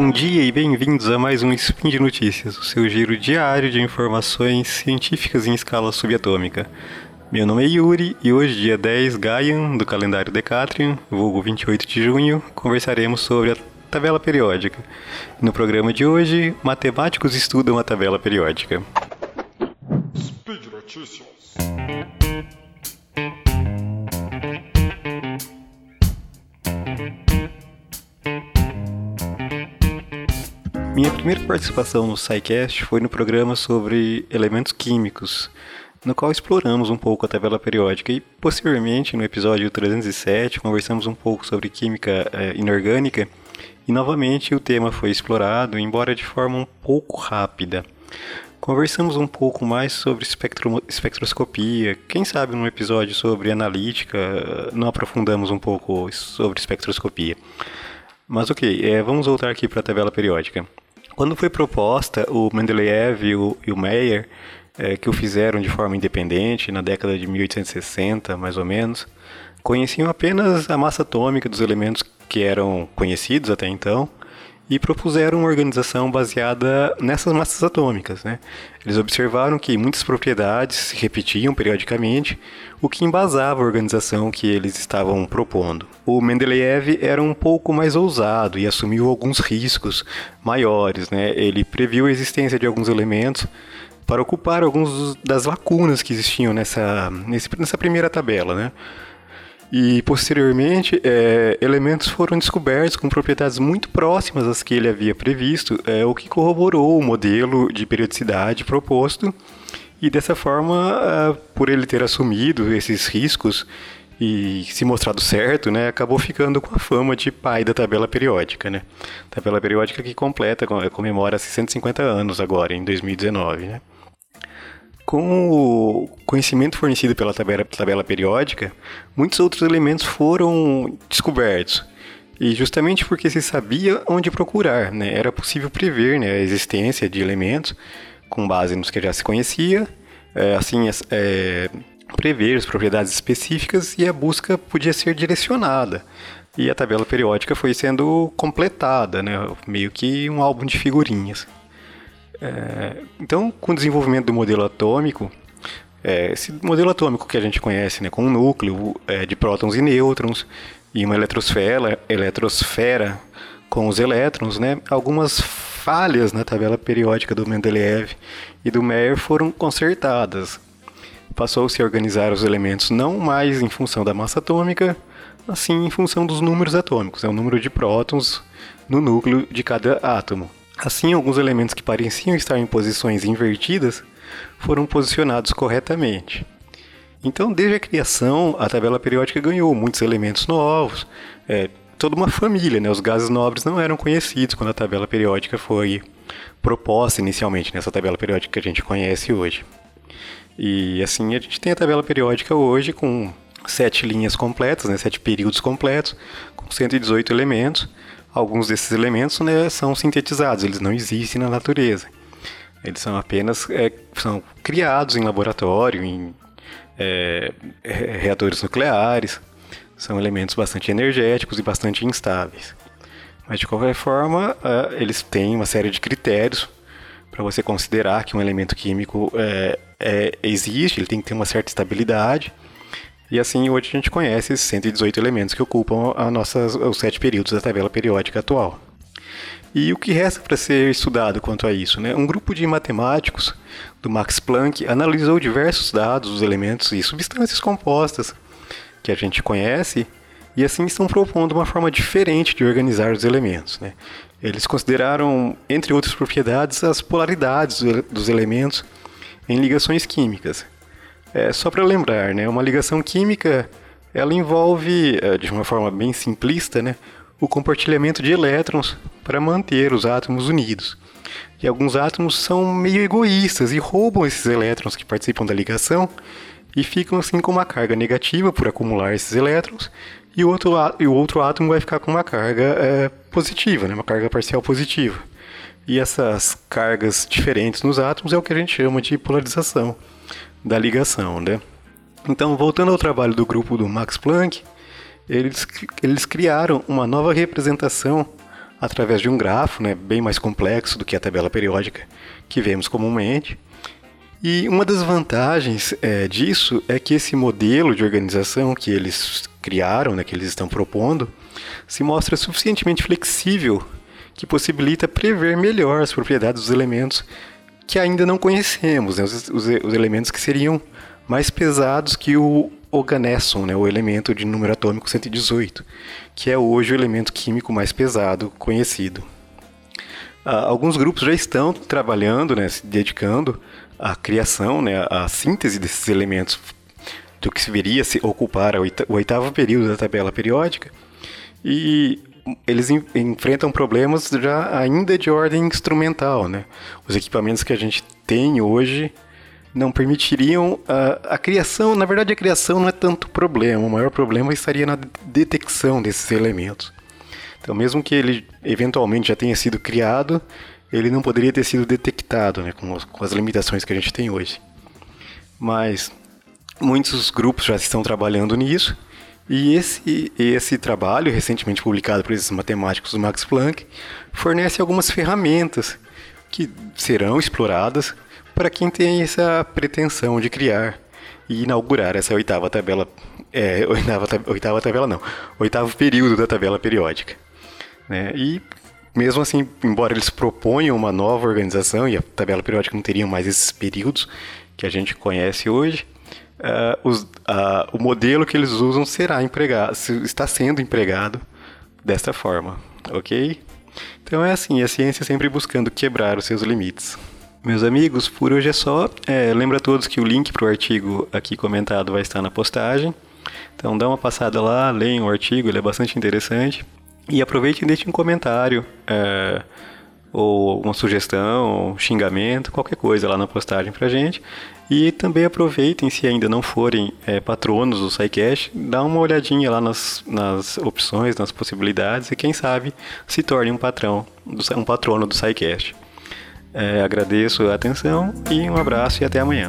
bom dia e bem-vindos a mais um Spin de Notícias, o seu giro diário de informações científicas em escala subatômica. Meu nome é Yuri e hoje, dia 10 Gaian do calendário Decatrium, vulgo 28 de junho, conversaremos sobre a tabela periódica. No programa de hoje, matemáticos estudam a tabela periódica. Speed Notícias. Minha primeira participação no SciCast foi no programa sobre elementos químicos, no qual exploramos um pouco a tabela periódica e, posteriormente, no episódio 307, conversamos um pouco sobre química eh, inorgânica e, novamente, o tema foi explorado, embora de forma um pouco rápida. Conversamos um pouco mais sobre espectro, espectroscopia, quem sabe num episódio sobre analítica, não aprofundamos um pouco sobre espectroscopia. Mas ok, é, vamos voltar aqui para a tabela periódica. Quando foi proposta, o Mendeleev e o, e o Meyer, é, que o fizeram de forma independente na década de 1860, mais ou menos, conheciam apenas a massa atômica dos elementos que eram conhecidos até então e propuseram uma organização baseada nessas massas atômicas. Né? Eles observaram que muitas propriedades se repetiam periodicamente, o que embasava a organização que eles estavam propondo. O Mendeleev era um pouco mais ousado e assumiu alguns riscos maiores. Né? Ele previu a existência de alguns elementos para ocupar algumas das lacunas que existiam nessa, nessa primeira tabela. Né? E posteriormente, é, elementos foram descobertos com propriedades muito próximas às que ele havia previsto, é, o que corroborou o modelo de periodicidade proposto. E dessa forma, é, por ele ter assumido esses riscos e se mostrado certo, né, acabou ficando com a fama de pai da tabela periódica, né? Tabela periódica que completa, comemora 150 anos agora, em 2019, né? Com o conhecimento fornecido pela tabela, tabela periódica, muitos outros elementos foram descobertos. E justamente porque se sabia onde procurar, né? era possível prever né, a existência de elementos com base nos que já se conhecia, é, assim, é, prever as propriedades específicas e a busca podia ser direcionada. E a tabela periódica foi sendo completada, né? meio que um álbum de figurinhas. É, então, com o desenvolvimento do modelo atômico, é, esse modelo atômico que a gente conhece, né, com um núcleo é, de prótons e nêutrons e uma eletrosfera, eletrosfera com os elétrons, né, algumas falhas na tabela periódica do Mendeleev e do Meyer foram consertadas. Passou-se a organizar os elementos não mais em função da massa atômica, assim em função dos números atômicos, é o número de prótons no núcleo de cada átomo. Assim, alguns elementos que pareciam estar em posições invertidas foram posicionados corretamente. Então, desde a criação, a tabela periódica ganhou muitos elementos novos, é, toda uma família. Né? Os gases nobres não eram conhecidos quando a tabela periódica foi proposta inicialmente, nessa tabela periódica que a gente conhece hoje. E assim, a gente tem a tabela periódica hoje com sete linhas completas, né, sete períodos completos, com 118 elementos, alguns desses elementos né, são sintetizados, eles não existem na natureza. Eles são apenas é, são criados em laboratório, em é, reatores nucleares. São elementos bastante energéticos e bastante instáveis. Mas de qualquer forma, uh, eles têm uma série de critérios para você considerar que um elemento químico é, é, existe, ele tem que ter uma certa estabilidade e assim, hoje a gente conhece esses 118 elementos que ocupam a os sete períodos da tabela periódica atual. E o que resta para ser estudado quanto a isso? Né? Um grupo de matemáticos do Max Planck analisou diversos dados dos elementos e substâncias compostas que a gente conhece e assim estão propondo uma forma diferente de organizar os elementos. Né? Eles consideraram, entre outras propriedades, as polaridades dos elementos em ligações químicas. É, só para lembrar, né, uma ligação química ela envolve, é, de uma forma bem simplista, né, o compartilhamento de elétrons para manter os átomos unidos. E alguns átomos são meio egoístas e roubam esses elétrons que participam da ligação e ficam assim com uma carga negativa por acumular esses elétrons e o outro, e o outro átomo vai ficar com uma carga é, positiva, né, uma carga parcial positiva. E essas cargas diferentes nos átomos é o que a gente chama de polarização da ligação, né? Então, voltando ao trabalho do grupo do Max Planck, eles, eles criaram uma nova representação através de um grafo, né, bem mais complexo do que a tabela periódica que vemos comumente. E uma das vantagens é, disso é que esse modelo de organização que eles criaram, né, que eles estão propondo, se mostra suficientemente flexível que possibilita prever melhor as propriedades dos elementos que ainda não conhecemos, né, os, os, os, elementos que seriam mais pesados que o organesson, né, o elemento de número atômico 118, que é hoje o elemento químico mais pesado conhecido. Ah, alguns grupos já estão trabalhando, né, se dedicando à criação, né, à síntese desses elementos do que se viria se ocupar o oitavo período da tabela periódica. E eles enfrentam problemas já ainda de ordem instrumental, né? Os equipamentos que a gente tem hoje não permitiriam a, a, criação. Na verdade, a criação não é tanto problema. O maior problema estaria na detecção desses elementos. Então, mesmo que ele eventualmente já tenha sido criado, ele não poderia ter sido detectado, né, com, com as limitações que a gente tem hoje. Mas muitos grupos já estão trabalhando nisso, e esse, esse trabalho, recentemente publicado por esses matemáticos do Max Planck, fornece algumas ferramentas que serão exploradas para quem tem essa pretensão de criar e inaugurar essa oitava tabela, é, oitava, oitava tabela não, oitavo período da tabela periódica. Né? E mesmo assim, embora eles proponham uma nova organização e a tabela periódica não teria mais esses períodos que a gente conhece hoje, uh, os, uh, o modelo que eles usam será empregado, está sendo empregado desta forma, ok? Então é assim, a ciência sempre buscando quebrar os seus limites. Meus amigos, por hoje é só. É, lembra a todos que o link para o artigo aqui comentado vai estar na postagem. Então dá uma passada lá, leiam o artigo, ele é bastante interessante. E aproveite e deixe um comentário, é, ou uma sugestão, xingamento, qualquer coisa lá na postagem pra gente. E também aproveitem, se ainda não forem é, patronos do SciCash, dá uma olhadinha lá nas, nas opções, nas possibilidades e quem sabe se torne um patrão, um patrono do SciCash. É, agradeço a atenção e um abraço e até amanhã.